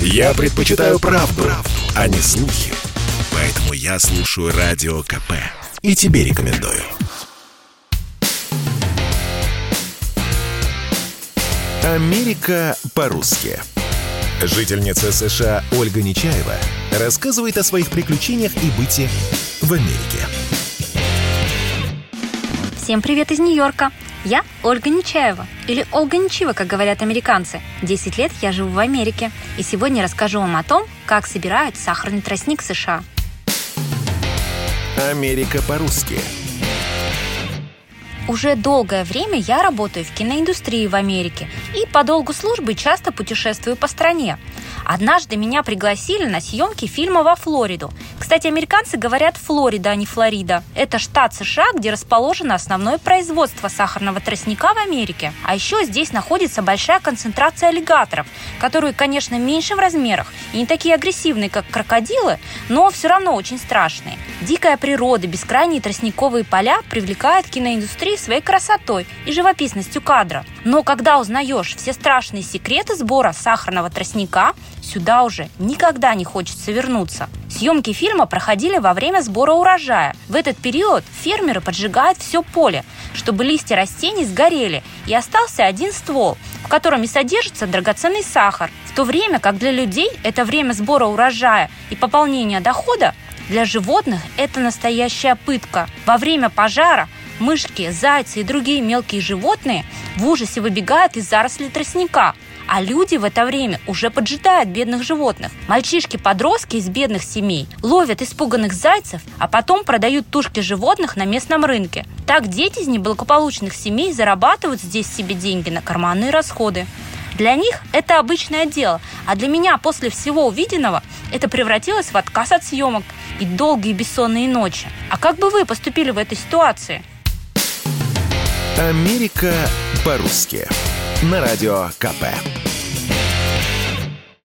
Я предпочитаю правду, правду, а не слухи. Поэтому я слушаю Радио КП. И тебе рекомендую. Америка по-русски. Жительница США Ольга Нечаева рассказывает о своих приключениях и быте в Америке. Всем привет из Нью-Йорка! Я Ольга Нечаева, или Ольга Нечива, как говорят американцы. Десять лет я живу в Америке, и сегодня расскажу вам о том, как собирают сахарный тростник США. Америка по-русски. Уже долгое время я работаю в киноиндустрии в Америке и по долгу службы часто путешествую по стране. Однажды меня пригласили на съемки фильма во Флориду. Кстати, американцы говорят Флорида, а не Флорида. Это штат США, где расположено основное производство сахарного тростника в Америке. А еще здесь находится большая концентрация аллигаторов, которые, конечно, меньше в размерах и не такие агрессивные, как крокодилы, но все равно очень страшные. Дикая природа, бескрайние тростниковые поля привлекают киноиндустрию своей красотой и живописностью кадра. Но когда узнаешь все страшные секреты сбора сахарного тростника, сюда уже никогда не хочется вернуться. Съемки фильма проходили во время сбора урожая. В этот период фермеры поджигают все поле, чтобы листья растений сгорели, и остался один ствол, в котором и содержится драгоценный сахар. В то время как для людей это время сбора урожая и пополнения дохода, для животных это настоящая пытка. Во время пожара мышки, зайцы и другие мелкие животные в ужасе выбегают из зарослей тростника – а люди в это время уже поджидают бедных животных. Мальчишки-подростки из бедных семей ловят испуганных зайцев, а потом продают тушки животных на местном рынке. Так дети из неблагополучных семей зарабатывают здесь себе деньги на карманные расходы. Для них это обычное дело, а для меня после всего увиденного это превратилось в отказ от съемок и долгие бессонные ночи. А как бы вы поступили в этой ситуации? Америка по-русски. На радио КП.